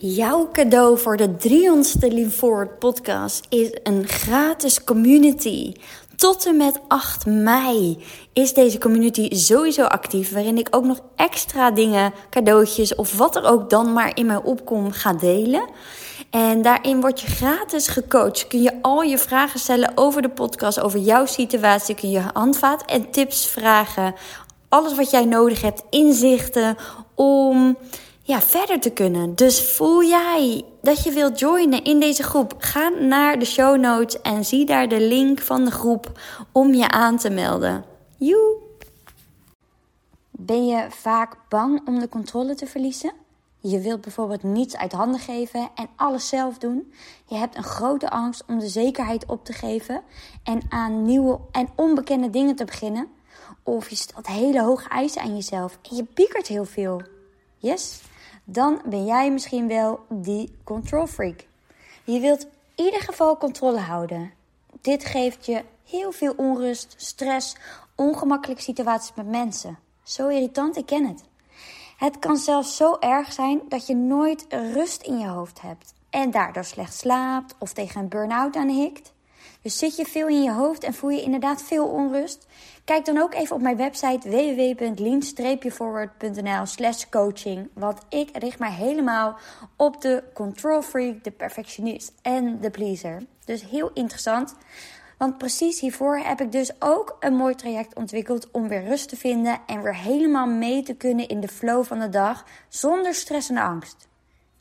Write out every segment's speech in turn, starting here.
Jouw cadeau voor de 300ste Lean podcast is een gratis community. Tot en met 8 mei is deze community sowieso actief, waarin ik ook nog extra dingen, cadeautjes of wat er ook dan maar in mij opkomt ga delen. En daarin word je gratis gecoacht. Kun je al je vragen stellen over de podcast, over jouw situatie. Kun je handvaat en tips vragen. Alles wat jij nodig hebt, inzichten om ja, verder te kunnen. Dus voel jij dat je wilt joinen in deze groep? Ga naar de show notes en zie daar de link van de groep om je aan te melden. Joe! Ben je vaak bang om de controle te verliezen? Je wilt bijvoorbeeld niets uit handen geven en alles zelf doen. Je hebt een grote angst om de zekerheid op te geven en aan nieuwe en onbekende dingen te beginnen. Of je stelt hele hoge eisen aan jezelf en je piekert heel veel. Yes? Dan ben jij misschien wel die control freak. Je wilt in ieder geval controle houden. Dit geeft je heel veel onrust, stress, ongemakkelijke situaties met mensen. Zo irritant, ik ken het. Het kan zelfs zo erg zijn dat je nooit rust in je hoofd hebt en daardoor slecht slaapt of tegen een burn-out aan hikt. Dus zit je veel in je hoofd en voel je inderdaad veel onrust? Kijk dan ook even op mijn website www.lean-forward.nl slash coaching. Want ik richt mij helemaal op de control freak, de perfectionist en de pleaser. Dus heel interessant. Want precies hiervoor heb ik dus ook een mooi traject ontwikkeld om weer rust te vinden en weer helemaal mee te kunnen in de flow van de dag zonder stress en angst.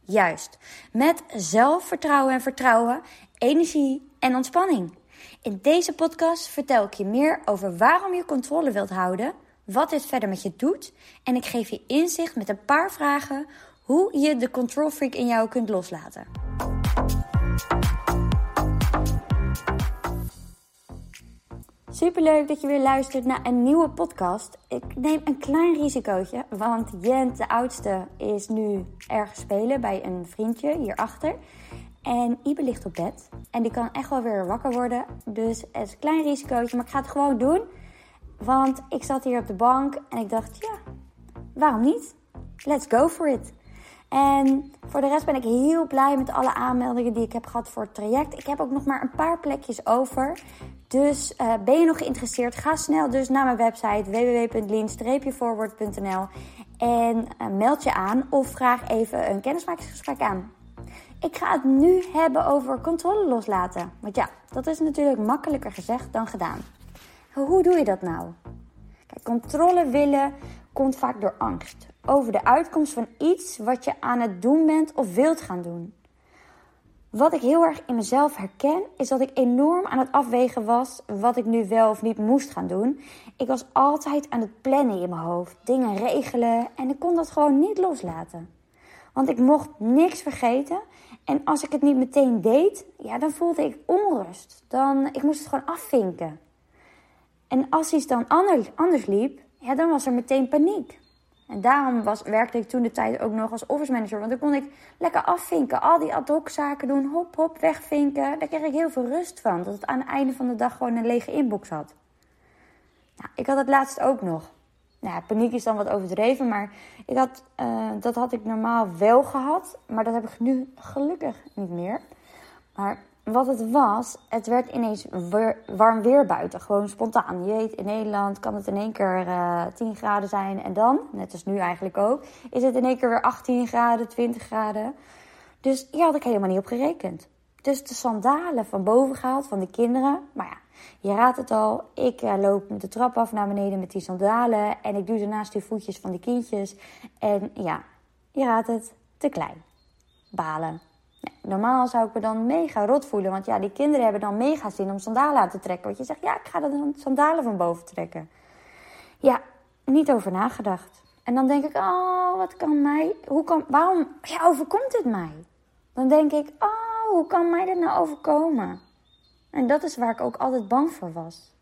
Juist, met zelfvertrouwen en vertrouwen, energie en ontspanning. In deze podcast vertel ik je meer over waarom je controle wilt houden, wat dit verder met je doet en ik geef je inzicht met een paar vragen hoe je de control freak in jou kunt loslaten. Superleuk dat je weer luistert naar een nieuwe podcast. Ik neem een klein risicootje, want Jent, de oudste, is nu ergens spelen bij een vriendje hierachter. En Ibe ligt op bed. En die kan echt wel weer wakker worden. Dus het is een klein risicootje. Maar ik ga het gewoon doen. Want ik zat hier op de bank en ik dacht, ja, waarom niet? Let's go for it. En voor de rest ben ik heel blij met alle aanmeldingen die ik heb gehad voor het traject. Ik heb ook nog maar een paar plekjes over. Dus uh, ben je nog geïnteresseerd? Ga snel dus naar mijn website www.lean-forward.nl en uh, meld je aan of vraag even een kennismakingsgesprek aan. Ik ga het nu hebben over controle loslaten. Want ja, dat is natuurlijk makkelijker gezegd dan gedaan. Hoe doe je dat nou? Kijk, controle willen komt vaak door angst. Over de uitkomst van iets wat je aan het doen bent of wilt gaan doen. Wat ik heel erg in mezelf herken, is dat ik enorm aan het afwegen was wat ik nu wel of niet moest gaan doen. Ik was altijd aan het plannen in mijn hoofd, dingen regelen en ik kon dat gewoon niet loslaten. Want ik mocht niks vergeten. En als ik het niet meteen deed, ja, dan voelde ik onrust. Dan, ik moest het gewoon afvinken. En als iets dan anders, anders liep, ja, dan was er meteen paniek. En daarom was, werkte ik toen de tijd ook nog als office manager. Want dan kon ik lekker afvinken. Al die ad hoc zaken doen. Hop, hop, wegvinken. Daar kreeg ik heel veel rust van. Dat het aan het einde van de dag gewoon een lege inbox had. Nou, ik had het laatst ook nog nou, paniek is dan wat overdreven, maar ik had, uh, dat had ik normaal wel gehad. Maar dat heb ik nu gelukkig niet meer. Maar wat het was, het werd ineens warm weer buiten. Gewoon spontaan. Je weet, in Nederland kan het in één keer uh, eh, 10 graden zijn. En dan, net als nu eigenlijk ook, is het in één keer weer 18 graden, 20 graden. Dus hier had ik helemaal niet op gerekend. Dus de sandalen van boven gehaald van de kinderen. Maar ja, je raadt het al, ik uh, loop de trap af naar beneden met die sandalen. En ik doe ze naast die voetjes van de kindjes. En ja, je raadt het, te klein. Balen. normaal zou ik me dan mega rot voelen. Want ja, die kinderen hebben dan mega zin om sandalen aan te trekken. Want je zegt, ja, ik ga dan sandalen van boven trekken. Ja, niet over nagedacht. En dan denk ik, oh, wat kan mij... Hoe kan, waarom ja, overkomt het mij? Dan denk ik, oh, hoe kan mij dit nou overkomen? En dat is waar ik ook altijd bang voor was.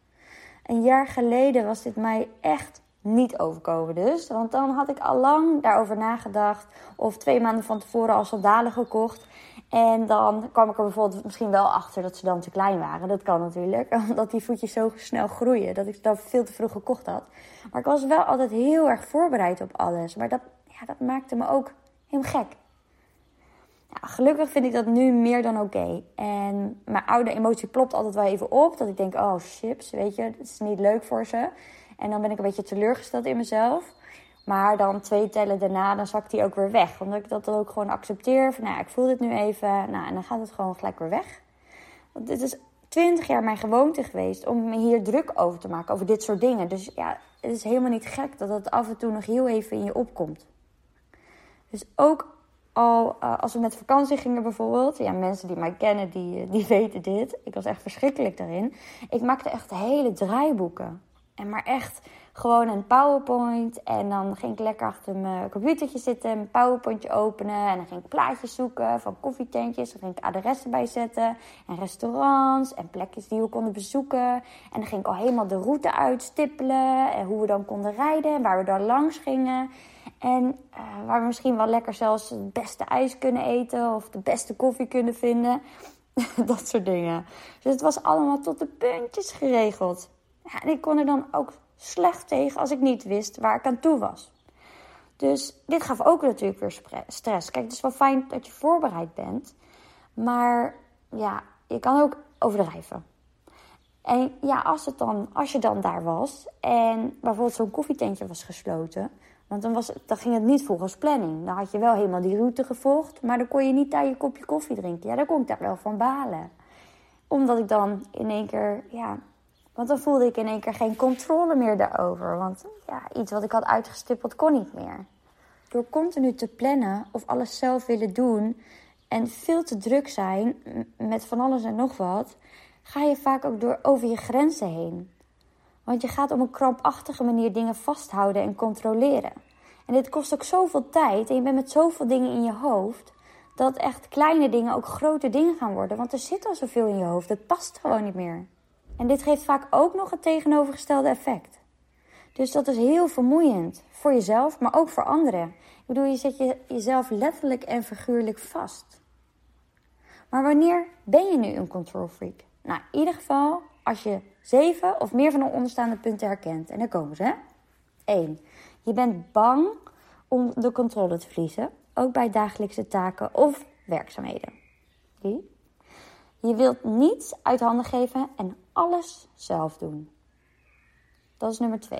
Een jaar geleden was dit mij echt niet overkomen dus. Want dan had ik al lang daarover nagedacht. Of twee maanden van tevoren al sandalen gekocht. En dan kwam ik er bijvoorbeeld misschien wel achter dat ze dan te klein waren. Dat kan natuurlijk. Omdat die voetjes zo snel groeien. Dat ik ze dan veel te vroeg gekocht had. Maar ik was wel altijd heel erg voorbereid op alles. Maar dat, ja, dat maakte me ook heel gek. Ja, gelukkig vind ik dat nu meer dan oké. En mijn oude emotie klopt altijd wel even op. Dat ik denk, oh chips, weet je, het is niet leuk voor ze. En dan ben ik een beetje teleurgesteld in mezelf. Maar dan twee tellen daarna, dan zakt die ook weer weg. Omdat ik dat ook gewoon accepteer. Nou ik voel dit nu even. Nou, en dan gaat het gewoon gelijk weer weg. Want dit is twintig jaar mijn gewoonte geweest om me hier druk over te maken. Over dit soort dingen. Dus ja, het is helemaal niet gek dat het af en toe nog heel even in je opkomt. Dus ook al uh, als we met vakantie gingen bijvoorbeeld. Ja, mensen die mij kennen, die, eh, die weten dit. Ik was echt verschrikkelijk daarin. Ik maakte echt hele draaiboeken. En maar echt gewoon een PowerPoint. En dan ging ik lekker achter mijn computertje zitten, een PowerPointje openen. En dan ging ik plaatjes zoeken van koffietentjes. Dan ging ik adressen bijzetten. En restaurants en plekjes die we konden bezoeken. En dan ging ik al helemaal de route uitstippelen. En hoe we dan konden rijden en waar we dan langs gingen. En uh, waar we misschien wel lekker zelfs het beste ijs kunnen eten of de beste koffie kunnen vinden. dat soort dingen. Dus het was allemaal tot de puntjes geregeld. En ik kon er dan ook slecht tegen als ik niet wist waar ik aan toe was. Dus dit gaf ook natuurlijk weer stress. Kijk, het is wel fijn dat je voorbereid bent. Maar ja, je kan ook overdrijven. En ja, als, het dan, als je dan daar was en bijvoorbeeld zo'n koffietentje was gesloten, want dan, was, dan ging het niet volgens planning. Dan had je wel helemaal die route gevolgd, maar dan kon je niet daar je kopje koffie drinken. Ja, daar kon ik daar wel van balen. Omdat ik dan in één keer, ja, want dan voelde ik in één keer geen controle meer daarover. Want ja, iets wat ik had uitgestippeld kon niet meer. Door continu te plannen of alles zelf willen doen en veel te druk zijn met van alles en nog wat, ga je vaak ook door over je grenzen heen. Want je gaat op een krampachtige manier dingen vasthouden en controleren. En dit kost ook zoveel tijd en je bent met zoveel dingen in je hoofd. Dat echt kleine dingen ook grote dingen gaan worden. Want er zit al zoveel in je hoofd. Het past gewoon niet meer. En dit geeft vaak ook nog het tegenovergestelde effect. Dus dat is heel vermoeiend voor jezelf, maar ook voor anderen. Ik bedoel, je zet je, jezelf letterlijk en figuurlijk vast. Maar wanneer ben je nu een control freak? Nou, in ieder geval als je zeven of meer van de onderstaande punten herkent. En daar komen ze. Hè? 1. Je bent bang om de controle te verliezen, ook bij dagelijkse taken of werkzaamheden. 3. Je wilt niets uit handen geven en alles zelf doen. Dat is nummer 2.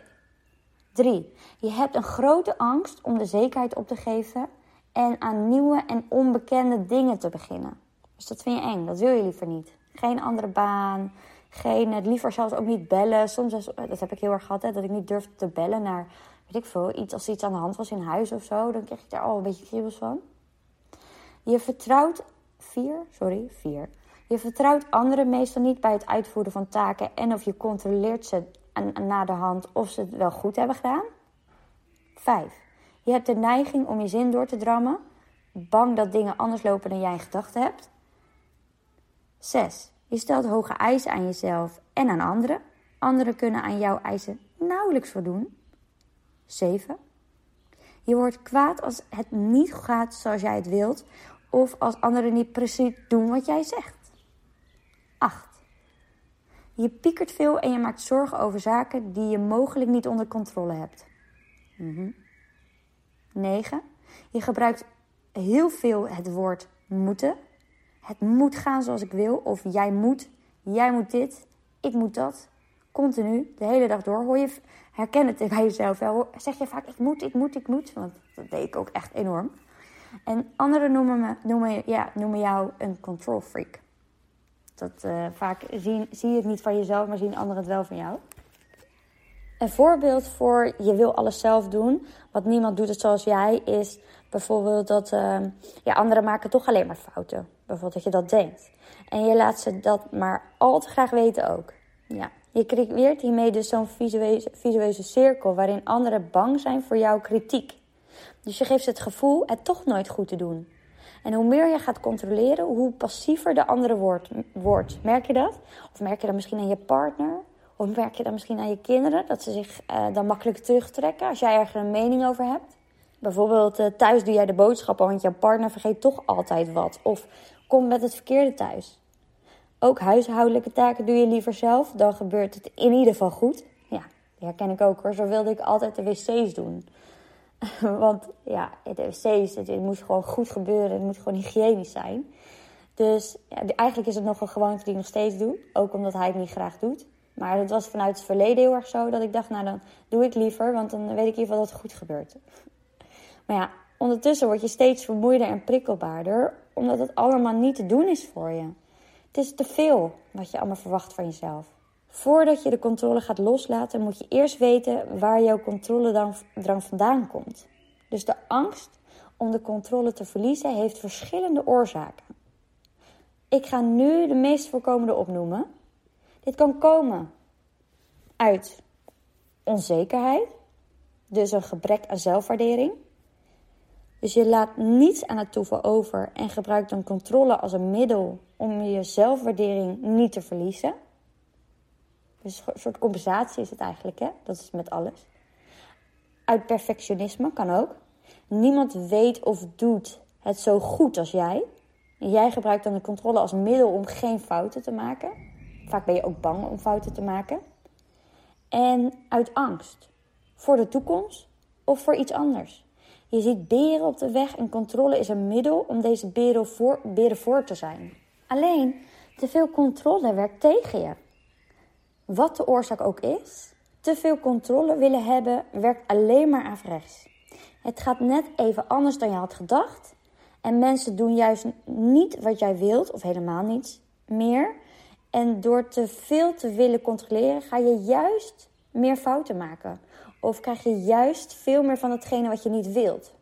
3. Je hebt een grote angst om de zekerheid op te geven en aan nieuwe en onbekende dingen te beginnen. Dus dat vind je eng, dat wil je liever niet. Geen andere baan, geen, het liever zelfs ook niet bellen. Soms, dat heb ik heel erg gehad, hè, dat ik niet durfde te bellen naar, weet ik veel, iets, als er iets aan de hand was in huis of zo. Dan kreeg ik daar al een beetje kriebels van. Je vertrouwt, vier, sorry, vier. Je vertrouwt anderen meestal niet bij het uitvoeren van taken en of je controleert ze na de hand of ze het wel goed hebben gedaan. 5. Je hebt de neiging om je zin door te drammen, bang dat dingen anders lopen dan jij in gedachten hebt. 6. Je stelt hoge eisen aan jezelf en aan anderen. Anderen kunnen aan jouw eisen nauwelijks voldoen. 7. Je wordt kwaad als het niet gaat zoals jij het wilt of als anderen niet precies doen wat jij zegt. 8. Je piekert veel en je maakt zorgen over zaken die je mogelijk niet onder controle hebt. 9. Mhm. Je gebruikt heel veel het woord moeten. Het moet gaan zoals ik wil. Of jij moet, jij moet dit, ik moet dat. Continu, de hele dag door. Hoor je, herken het bij jezelf wel. Zeg je vaak, ik moet, ik moet, ik moet. Want dat deed ik ook echt enorm. En anderen noemen, me, noemen, ja, noemen jou een control freak. Dat uh, vaak zien, zie je het niet van jezelf, maar zien anderen het wel van jou. Een voorbeeld voor je wil alles zelf doen, wat niemand doet het zoals jij, is bijvoorbeeld dat uh, ja, anderen maken toch alleen maar fouten. Bijvoorbeeld dat je dat denkt. En je laat ze dat maar al te graag weten ook. Ja. Je creëert hiermee dus zo'n visuele cirkel waarin anderen bang zijn voor jouw kritiek. Dus je geeft ze het gevoel het toch nooit goed te doen. En hoe meer je gaat controleren, hoe passiever de andere wordt. wordt. Merk je dat? Of merk je dat misschien aan je partner? Of merk je dat misschien aan je kinderen? Dat ze zich uh, dan makkelijk terugtrekken als jij er een mening over hebt? Bijvoorbeeld uh, thuis doe jij de boodschappen, want jouw partner vergeet toch altijd wat. Of komt met het verkeerde thuis. Ook huishoudelijke taken doe je liever zelf, dan gebeurt het in ieder geval goed. Ja, die herken ik ook hoor. Zo wilde ik altijd de wc's doen. Want ja, de wc's, het, moest gewoon goed gebeuren. Het moet gewoon hygiënisch zijn. Dus ja, eigenlijk is het nog een gewoonte die ik nog steeds doe. Ook omdat hij het niet graag doet. Maar het was vanuit het verleden heel erg zo dat ik dacht, nou dan doe ik liever, want dan weet ik in ieder geval dat het goed gebeurt. Maar ja, ondertussen word je steeds vermoeider en prikkelbaarder, omdat het allemaal niet te doen is voor je. Het is te veel wat je allemaal verwacht van jezelf. Voordat je de controle gaat loslaten, moet je eerst weten waar jouw controledrang vandaan komt. Dus de angst om de controle te verliezen heeft verschillende oorzaken. Ik ga nu de meest voorkomende opnoemen. Dit kan komen uit onzekerheid, dus een gebrek aan zelfwaardering. Dus je laat niets aan het toeval over en gebruikt dan controle als een middel om je zelfwaardering niet te verliezen. Dus een soort compensatie is het eigenlijk, hè? Dat is met alles. Uit perfectionisme kan ook. Niemand weet of doet het zo goed als jij. En jij gebruikt dan de controle als middel om geen fouten te maken. Vaak ben je ook bang om fouten te maken. En uit angst voor de toekomst of voor iets anders. Je ziet beren op de weg en controle is een middel om deze beren voor, beren voor te zijn. Alleen, te veel controle werkt tegen je. Wat de oorzaak ook is, te veel controle willen hebben werkt alleen maar averechts. Het gaat net even anders dan je had gedacht. En mensen doen juist niet wat jij wilt, of helemaal niets meer. En door te veel te willen controleren, ga je juist meer fouten maken. Of krijg je juist veel meer van hetgene wat je niet wilt.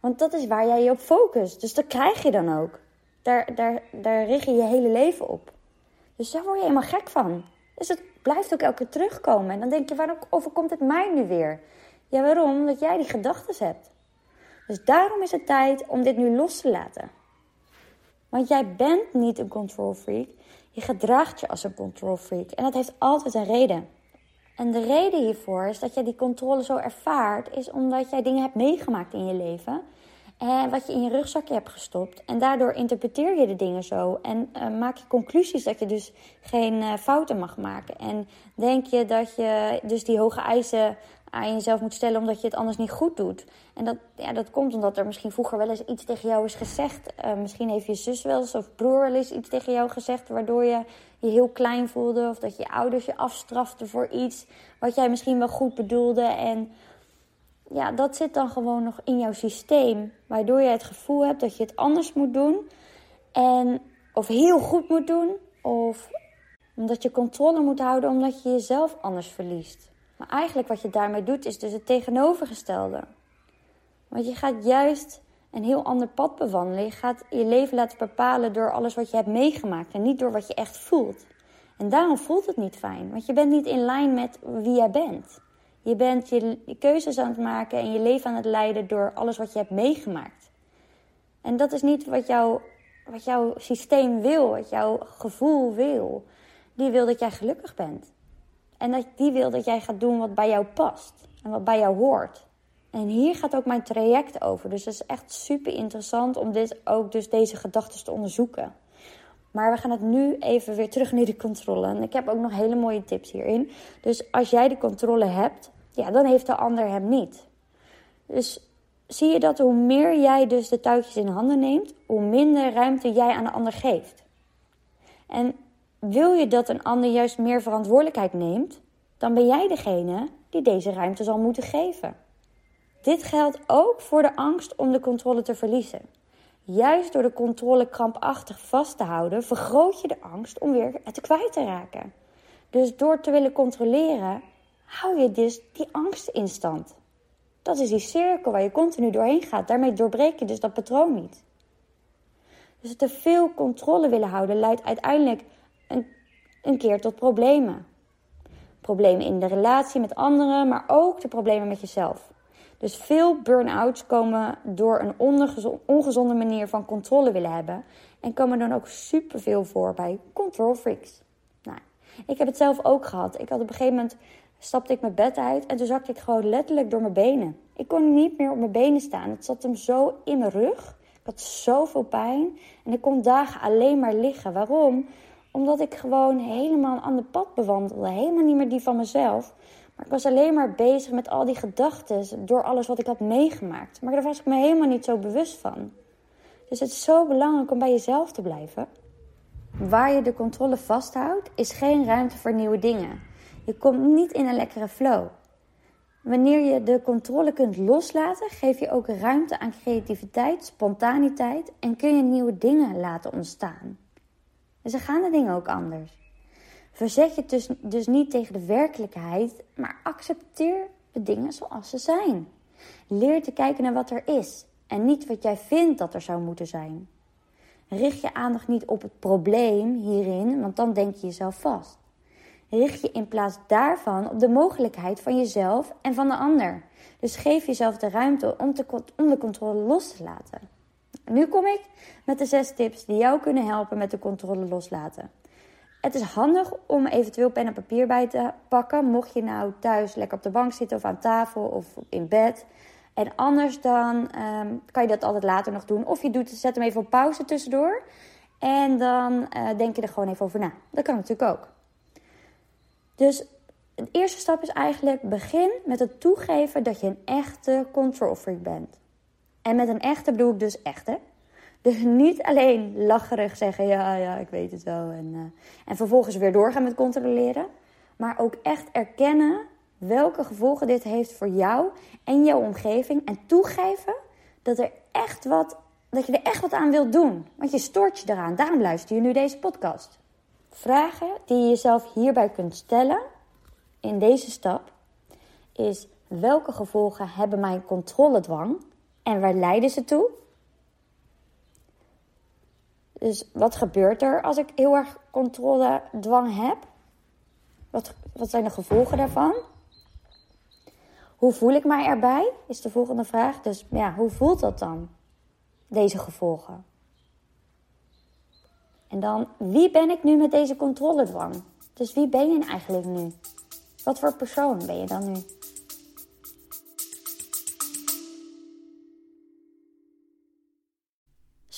Want dat is waar jij je op focust. Dus dat krijg je dan ook. Daar, daar, daar richt je je hele leven op. Dus daar word je helemaal gek van. Dus het blijft ook elke keer terugkomen. En dan denk je, waarom overkomt het mij nu weer? Ja, waarom? Omdat jij die gedachten hebt. Dus daarom is het tijd om dit nu los te laten. Want jij bent niet een control freak. Je gedraagt je als een control freak. En dat heeft altijd een reden. En de reden hiervoor is dat jij die controle zo ervaart, is omdat jij dingen hebt meegemaakt in je leven. En wat je in je rugzakje hebt gestopt. En daardoor interpreteer je de dingen zo. En uh, maak je conclusies dat je dus geen uh, fouten mag maken. En denk je dat je dus die hoge eisen aan jezelf moet stellen omdat je het anders niet goed doet. En dat, ja, dat komt omdat er misschien vroeger wel eens iets tegen jou is gezegd. Uh, misschien heeft je zus wel eens of broer wel eens iets tegen jou gezegd... waardoor je je heel klein voelde of dat je ouders je afstraften voor iets... wat jij misschien wel goed bedoelde en ja, dat zit dan gewoon nog in jouw systeem. Waardoor je het gevoel hebt dat je het anders moet doen. En, of heel goed moet doen. Of omdat je controle moet houden omdat je jezelf anders verliest. Maar eigenlijk wat je daarmee doet is dus het tegenovergestelde. Want je gaat juist een heel ander pad bewandelen. Je gaat je leven laten bepalen door alles wat je hebt meegemaakt. En niet door wat je echt voelt. En daarom voelt het niet fijn. Want je bent niet in lijn met wie jij bent. Je bent je keuzes aan het maken en je leven aan het leiden door alles wat je hebt meegemaakt. En dat is niet wat, jou, wat jouw systeem wil, wat jouw gevoel wil. Die wil dat jij gelukkig bent. En dat, die wil dat jij gaat doen wat bij jou past en wat bij jou hoort. En hier gaat ook mijn traject over. Dus het is echt super interessant om dit ook dus deze gedachten te onderzoeken. Maar we gaan het nu even weer terug naar de controle. En ik heb ook nog hele mooie tips hierin. Dus als jij de controle hebt, ja, dan heeft de ander hem niet. Dus zie je dat hoe meer jij dus de touwtjes in handen neemt, hoe minder ruimte jij aan de ander geeft. En wil je dat een ander juist meer verantwoordelijkheid neemt, dan ben jij degene die deze ruimte zal moeten geven. Dit geldt ook voor de angst om de controle te verliezen. Juist door de controle krampachtig vast te houden, vergroot je de angst om weer het kwijt te raken. Dus door te willen controleren, hou je dus die angst in stand. Dat is die cirkel waar je continu doorheen gaat. Daarmee doorbreek je dus dat patroon niet. Dus te veel controle willen houden leidt uiteindelijk een, keer tot problemen. Problemen in de relatie met anderen, maar ook de problemen met jezelf. Dus veel burn-outs komen door een ongezonde manier van controle willen hebben. En komen dan ook superveel voor bij control freaks. Nou, ik heb het zelf ook gehad. Ik had op een gegeven moment stapte ik mijn bed uit en toen zakte ik gewoon letterlijk door mijn benen. Ik kon niet meer op mijn benen staan. Het zat hem zo in mijn rug. Ik had zoveel pijn en ik kon dagen alleen maar liggen. Waarom? Omdat ik gewoon helemaal een ander pad bewandelde. Helemaal niet meer die van mezelf, Maar ik was alleen maar bezig met al die gedachten door alles wat ik had meegemaakt. Maar daar was ik me helemaal niet zo bewust van. Dus het is zo belangrijk om bij jezelf te blijven. Waar je de controle vasthoudt, is geen ruimte voor nieuwe dingen. Je komt niet in een lekkere flow. Wanneer je de controle kunt loslaten, geef je ook ruimte aan creativiteit, spontaniteit en kun je nieuwe dingen laten ontstaan. Dan gaan de dingen ook anders. Verzet je dus, dus niet tegen de werkelijkheid, maar accepteer de dingen zoals ze zijn. Leer te kijken naar wat er is en niet wat jij vindt dat er zou moeten zijn. Richt je aandacht niet op het probleem hierin, want dan denk je jezelf vast. Richt je in plaats daarvan op de mogelijkheid van jezelf en van de ander. Dus geef jezelf de ruimte om, te, om de controle los te laten. Nu kom ik met de zes tips die jou kunnen helpen met de controle loslaten. Het is handig om eventueel pen en papier bij te pakken. Mocht je nou thuis lekker op de bank zitten of aan tafel of in bed. En anders dan ehm, kan je dat altijd later nog doen. Of je doet, zet hem even op pauze tussendoor. En dan uh, denk je er gewoon even over na. Dat kan natuurlijk ook. Dus de eerste stap is eigenlijk begin met het toegeven dat je een echte control freak bent. En met een echte bedoel ik dus echte. Dus niet alleen lacherig zeggen, ja, ja, ik weet het wel. En, uh, en vervolgens weer doorgaan met controleren. Maar ook echt erkennen welke gevolgen dit heeft voor jou en jouw omgeving. En toegeven dat, er echt wat, dat je er echt wat aan wilt doen. Want je stoort je eraan. Daarom luister je nu deze podcast. Vragen die je jezelf hierbij kunt stellen in deze stap is welke gevolgen hebben mijn controledwang en waar leiden ze toe? Dus wat gebeurt er als ik heel erg controledwang heb? Wat, wat zijn de gevolgen daarvan? Hoe voel ik mij erbij? Is de volgende vraag. Dus ja, hoe voelt dat dan? Deze gevolgen. En dan, wie ben ik nu met deze controledwang? Dus wie ben je eigenlijk nu? Wat voor persoon ben je dan nu?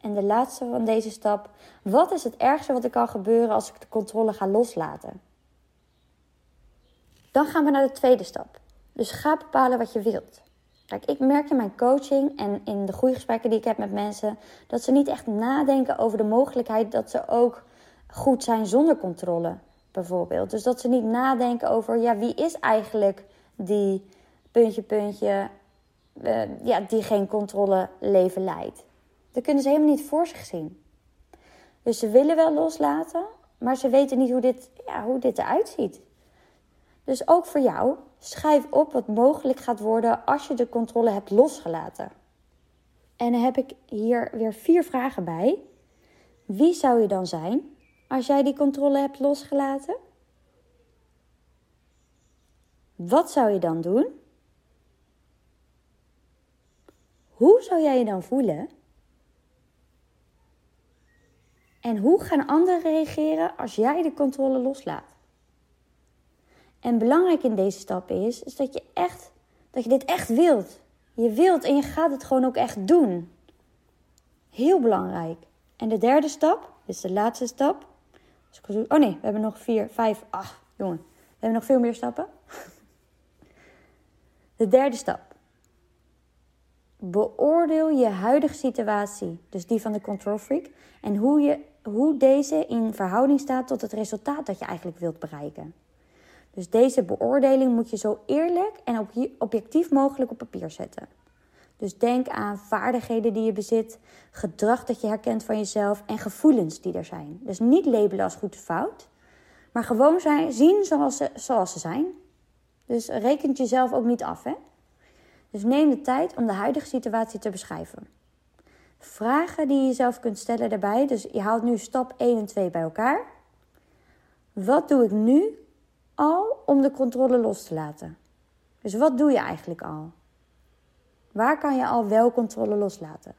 En de laatste van deze stap. Wat is het ergste wat er kan gebeuren als ik de controle ga loslaten? Dan gaan we naar de tweede stap. Dus ga bepalen wat je wilt. Kijk, ik merk in mijn coaching en in de groeigesprekken die ik heb met mensen dat ze niet echt nadenken over de mogelijkheid dat ze ook goed zijn zonder controle, bijvoorbeeld. Dus dat ze niet nadenken over, ja, wie is eigenlijk die puntje, puntje, uh, ja, die geen controle leven leidt. Dat kunnen ze helemaal niet voor zich zien. Dus ze willen wel loslaten, maar ze weten niet hoe dit, ja, hoe dit eruit ziet. Dus ook voor jou, schrijf op wat mogelijk gaat worden als je de controle hebt losgelaten. En dan heb ik hier weer vier vragen bij. Wie zou je dan zijn als jij die controle hebt losgelaten? Wat zou je dan doen? Hoe zou jij je dan voelen? En hoe gaan anderen reageren als jij de controle loslaat? En belangrijk in deze stap is, is dat je echt, dat je dit echt wilt. Je wilt en je gaat het gewoon ook echt doen. Heel belangrijk. En de derde stap, dit is de laatste stap. Oh nee, we hebben nog vier, vijf, acht, jongen. We hebben nog veel meer stappen. De derde stap. Beoordeel je huidige situatie, dus die van de control freak, en hoe, je, hoe deze in verhouding staat tot het resultaat dat je eigenlijk wilt bereiken. Dus deze beoordeling moet je zo eerlijk en objectief mogelijk op papier zetten. Dus denk aan vaardigheden die je bezit, gedrag dat je herkent van jezelf en gevoelens die er zijn. Dus niet labelen als goed of fout, maar gewoon zijn, zien zoals ze, zoals ze zijn. Dus rekent jezelf ook niet af. Hè? Dus neem de tijd om de huidige situatie te beschrijven. Vragen die je jezelf kunt stellen daarbij. Dus je haalt nu stap 1 en 2 bij elkaar. Wat doe ik nu al om de controle los te laten? Dus wat doe je eigenlijk al? Waar kan je al wel controle loslaten?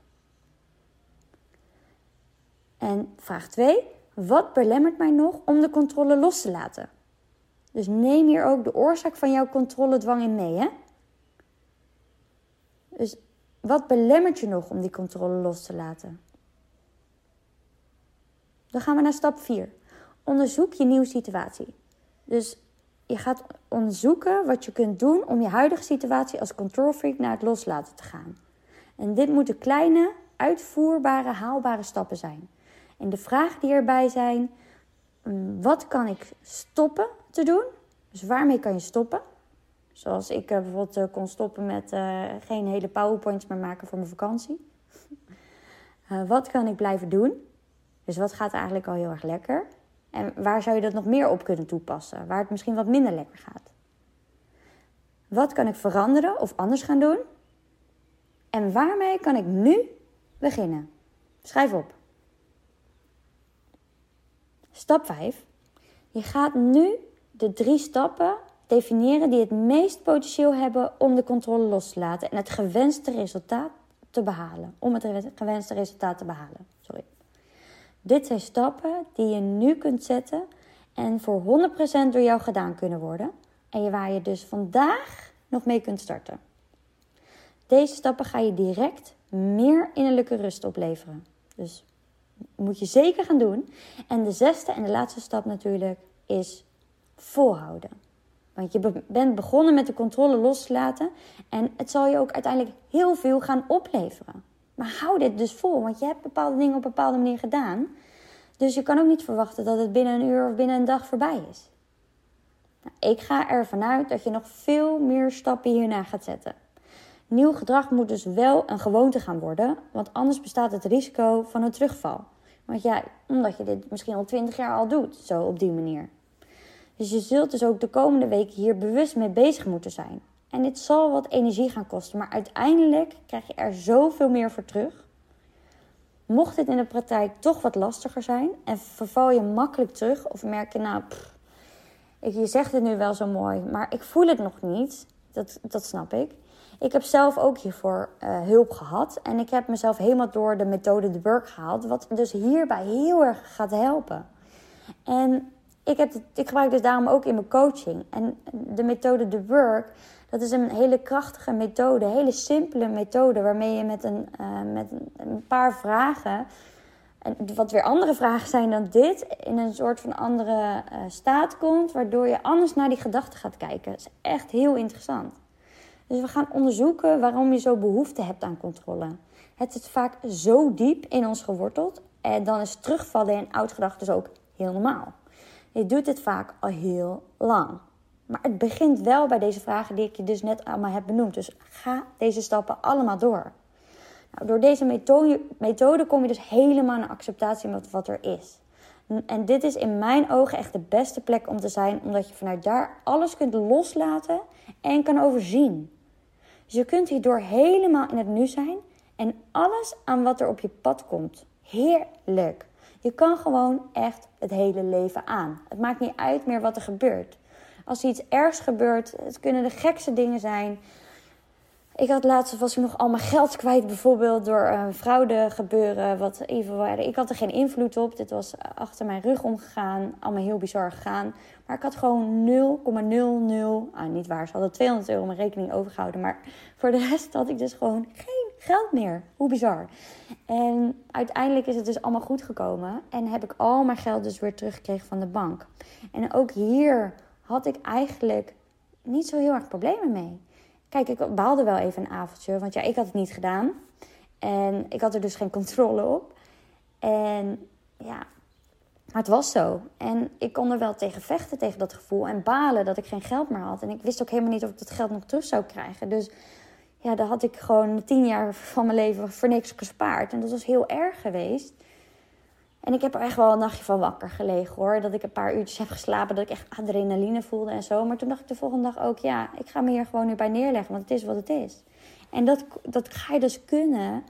En vraag 2. Wat belemmert mij nog om de controle los te laten? Dus neem hier ook de oorzaak van jouw controledwang in mee. Hè? Dus wat belemmert je nog om die controle los te laten? Dan gaan we naar stap 4. Onderzoek je nieuwe situatie. Dus je gaat onderzoeken wat je kunt doen om je huidige situatie als control freak naar het loslaten te gaan. En dit moeten kleine, uitvoerbare, haalbare stappen zijn. En de vragen die erbij zijn: mm, wat kan ik stoppen te doen? Dus waarmee kan je stoppen? Zoals ik uh, bijvoorbeeld uh, kon stoppen met uh, geen hele powerpoints meer maken voor mijn vakantie. wat kan ik blijven doen? Dus wat gaat eigenlijk al heel erg lekker? En waar zou je dat nog meer op kunnen toepassen? Waar het misschien wat minder lekker gaat? Wat kan ik veranderen of anders gaan doen? En waarmee kan ik nu beginnen? Schrijf op. Stap 5. Je gaat nu de drie stappen definiëren die het meest potentieel hebben om de controle los te laten en het gewenste resultaat te behalen. Om het gewenste resultaat te behalen. Sorry. Dit zijn stappen die je nu kunt zetten en voor 100% door jou gedaan kunnen worden. En waar je dus vandaag nog mee kunt starten. Deze stappen ga je direct meer innerlijke rust opleveren. Dus moet je zeker gaan doen. En de zesde en de laatste stap natuurlijk is volhouden. Want je bent begonnen met de controle loslaten en het zal je ook uiteindelijk heel veel gaan opleveren. Maar hou dit dus vol, want je hebt bepaalde dingen op een bepaalde manier gedaan. Dus je kan ook niet verwachten dat het binnen een uur of binnen een dag voorbij is. Nou, ik ga ervan uit dat je nog veel meer stappen hierna gaat zetten. Nieuw gedrag moet dus wel een gewoonte gaan worden, want anders bestaat het risico van een terugval. Want ja, omdat je dit misschien al 20 jaar al doet, zo op die manier. Dus je zult dus ook de komende weken hier bewust mee bezig moeten zijn. En dit zal wat energie gaan kosten, maar uiteindelijk krijg je er zoveel meer voor terug. Mocht dit in de praktijk toch wat lastiger zijn en verval je makkelijk terug of merk je nou, je zegt het nu wel zo mooi, maar ik voel het nog niet, dat, dat snap ik. Ik heb zelf ook hiervoor uh, hulp gehad en ik heb mezelf helemaal door de methode de Burk gehaald, wat dus hierbij heel erg gaat helpen. En ik, heb ik gebruik dus daarom ook in mijn coaching. En de methode The Work, dat is een hele krachtige methode, een hele simpele methode, waarmee je met een, uh, met een paar vragen, en wat weer andere vragen zijn dan dit, in een soort van andere uh, staat komt, waardoor je anders naar die gedachten gaat kijken. Dat is echt heel interessant. Dus we gaan onderzoeken waarom je zo behoefte hebt aan controle. Het is vaak zo diep in ons geworteld en dan is terugvallen in oud gedachten dus ook heel normaal. Je doet dit vaak al heel lang. Maar het begint wel bij deze vragen die ik je dus net allemaal heb benoemd. Dus ga deze stappen allemaal door. Nou, door deze methode, methode kom je dus helemaal naar acceptatie met wat er is. En dit is in mijn ogen echt de beste plek om te zijn, omdat je vanuit daar alles kunt loslaten en kan overzien. Dus je kunt hierdoor helemaal in het nu zijn en alles aan wat er op je pad komt. Heerlijk. Je kan gewoon echt het hele leven aan. Het maakt niet uit meer wat er gebeurt. Als er iets ergs gebeurt, het kunnen de gekste dingen zijn. Ik had laatst was ik nog al mijn geld kwijt, bijvoorbeeld door een fraude gebeuren. Wat even, ik had er geen invloed op. Dit was achter mijn rug omgegaan. Allemaal heel bizar gegaan. Maar ik had gewoon 0,00. Ah, niet waar. Ze hadden 200 euro mijn rekening overgehouden. Maar voor de rest had ik dus gewoon geen geld meer. Hoe bizar. En uiteindelijk is het dus allemaal goed gekomen. En heb ik al mijn geld dus weer teruggekregen van de bank. En ook hier had ik eigenlijk niet zo heel erg problemen mee. Kijk, ik baalde wel even een avondje. Want ja, ik had het niet gedaan. En ik had er dus geen controle op. En ja, maar het was zo. En ik kon er wel tegen vechten, tegen dat gevoel. En balen dat ik geen geld meer had. En ik wist ook helemaal niet of ik dat geld nog terug zou krijgen. Dus ja, daar had ik gewoon tien jaar van mijn leven voor niks gespaard. En dat was heel erg geweest. En ik heb er echt wel een nachtje van wakker gelegen hoor. Dat ik een paar uurtjes heb geslapen, dat ik echt adrenaline voelde en zo. Maar toen dacht ik de volgende dag ook, ja, ik ga me hier gewoon nu bij neerleggen, want het is wat het is. En dat, dat ga je dus kunnen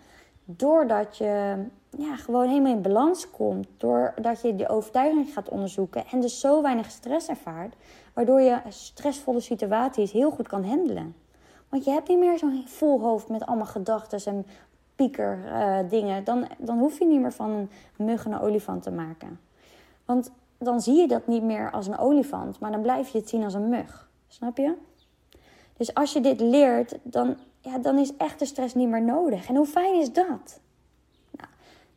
doordat je ja, gewoon helemaal in balans komt. Doordat je die overtuiging gaat onderzoeken en dus zo weinig stress ervaart. Waardoor je stressvolle situaties heel goed kan handelen. Want je hebt niet meer zo'n vol hoofd met allemaal gedachten en pieker uh, dingen. Dan, dan hoef je niet meer van een mug een olifant te maken. Want dan zie je dat niet meer als een olifant, maar dan blijf je het zien als een mug. Snap je? Dus als je dit leert, dan, ja, dan is echte stress niet meer nodig. En hoe fijn is dat?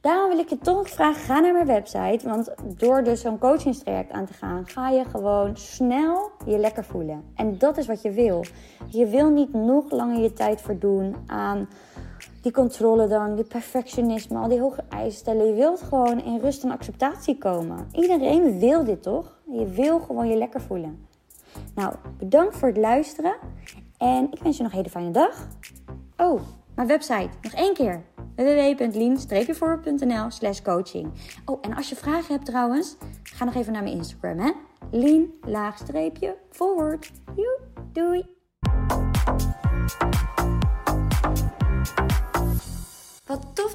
Daarom wil ik je toch vragen, ga naar mijn website. Want door dus zo'n coachingstraject aan te gaan, ga je gewoon snel je lekker voelen. En dat is wat je wil. Je wil niet nog langer je tijd verdoen aan die controle dan, die perfectionisme, al die hoge eisen stellen. Je wilt gewoon in rust en acceptatie komen. Iedereen wil dit toch? Je wil gewoon je lekker voelen. Nou, bedankt voor het luisteren. En ik wens je nog een hele fijne dag. Oh, mijn website. Nog één keer. www.lien-voornl slash coaching. Oh, en als je vragen hebt trouwens, ga nog even naar mijn Instagram, hè. Lien-forward. Joe, doei.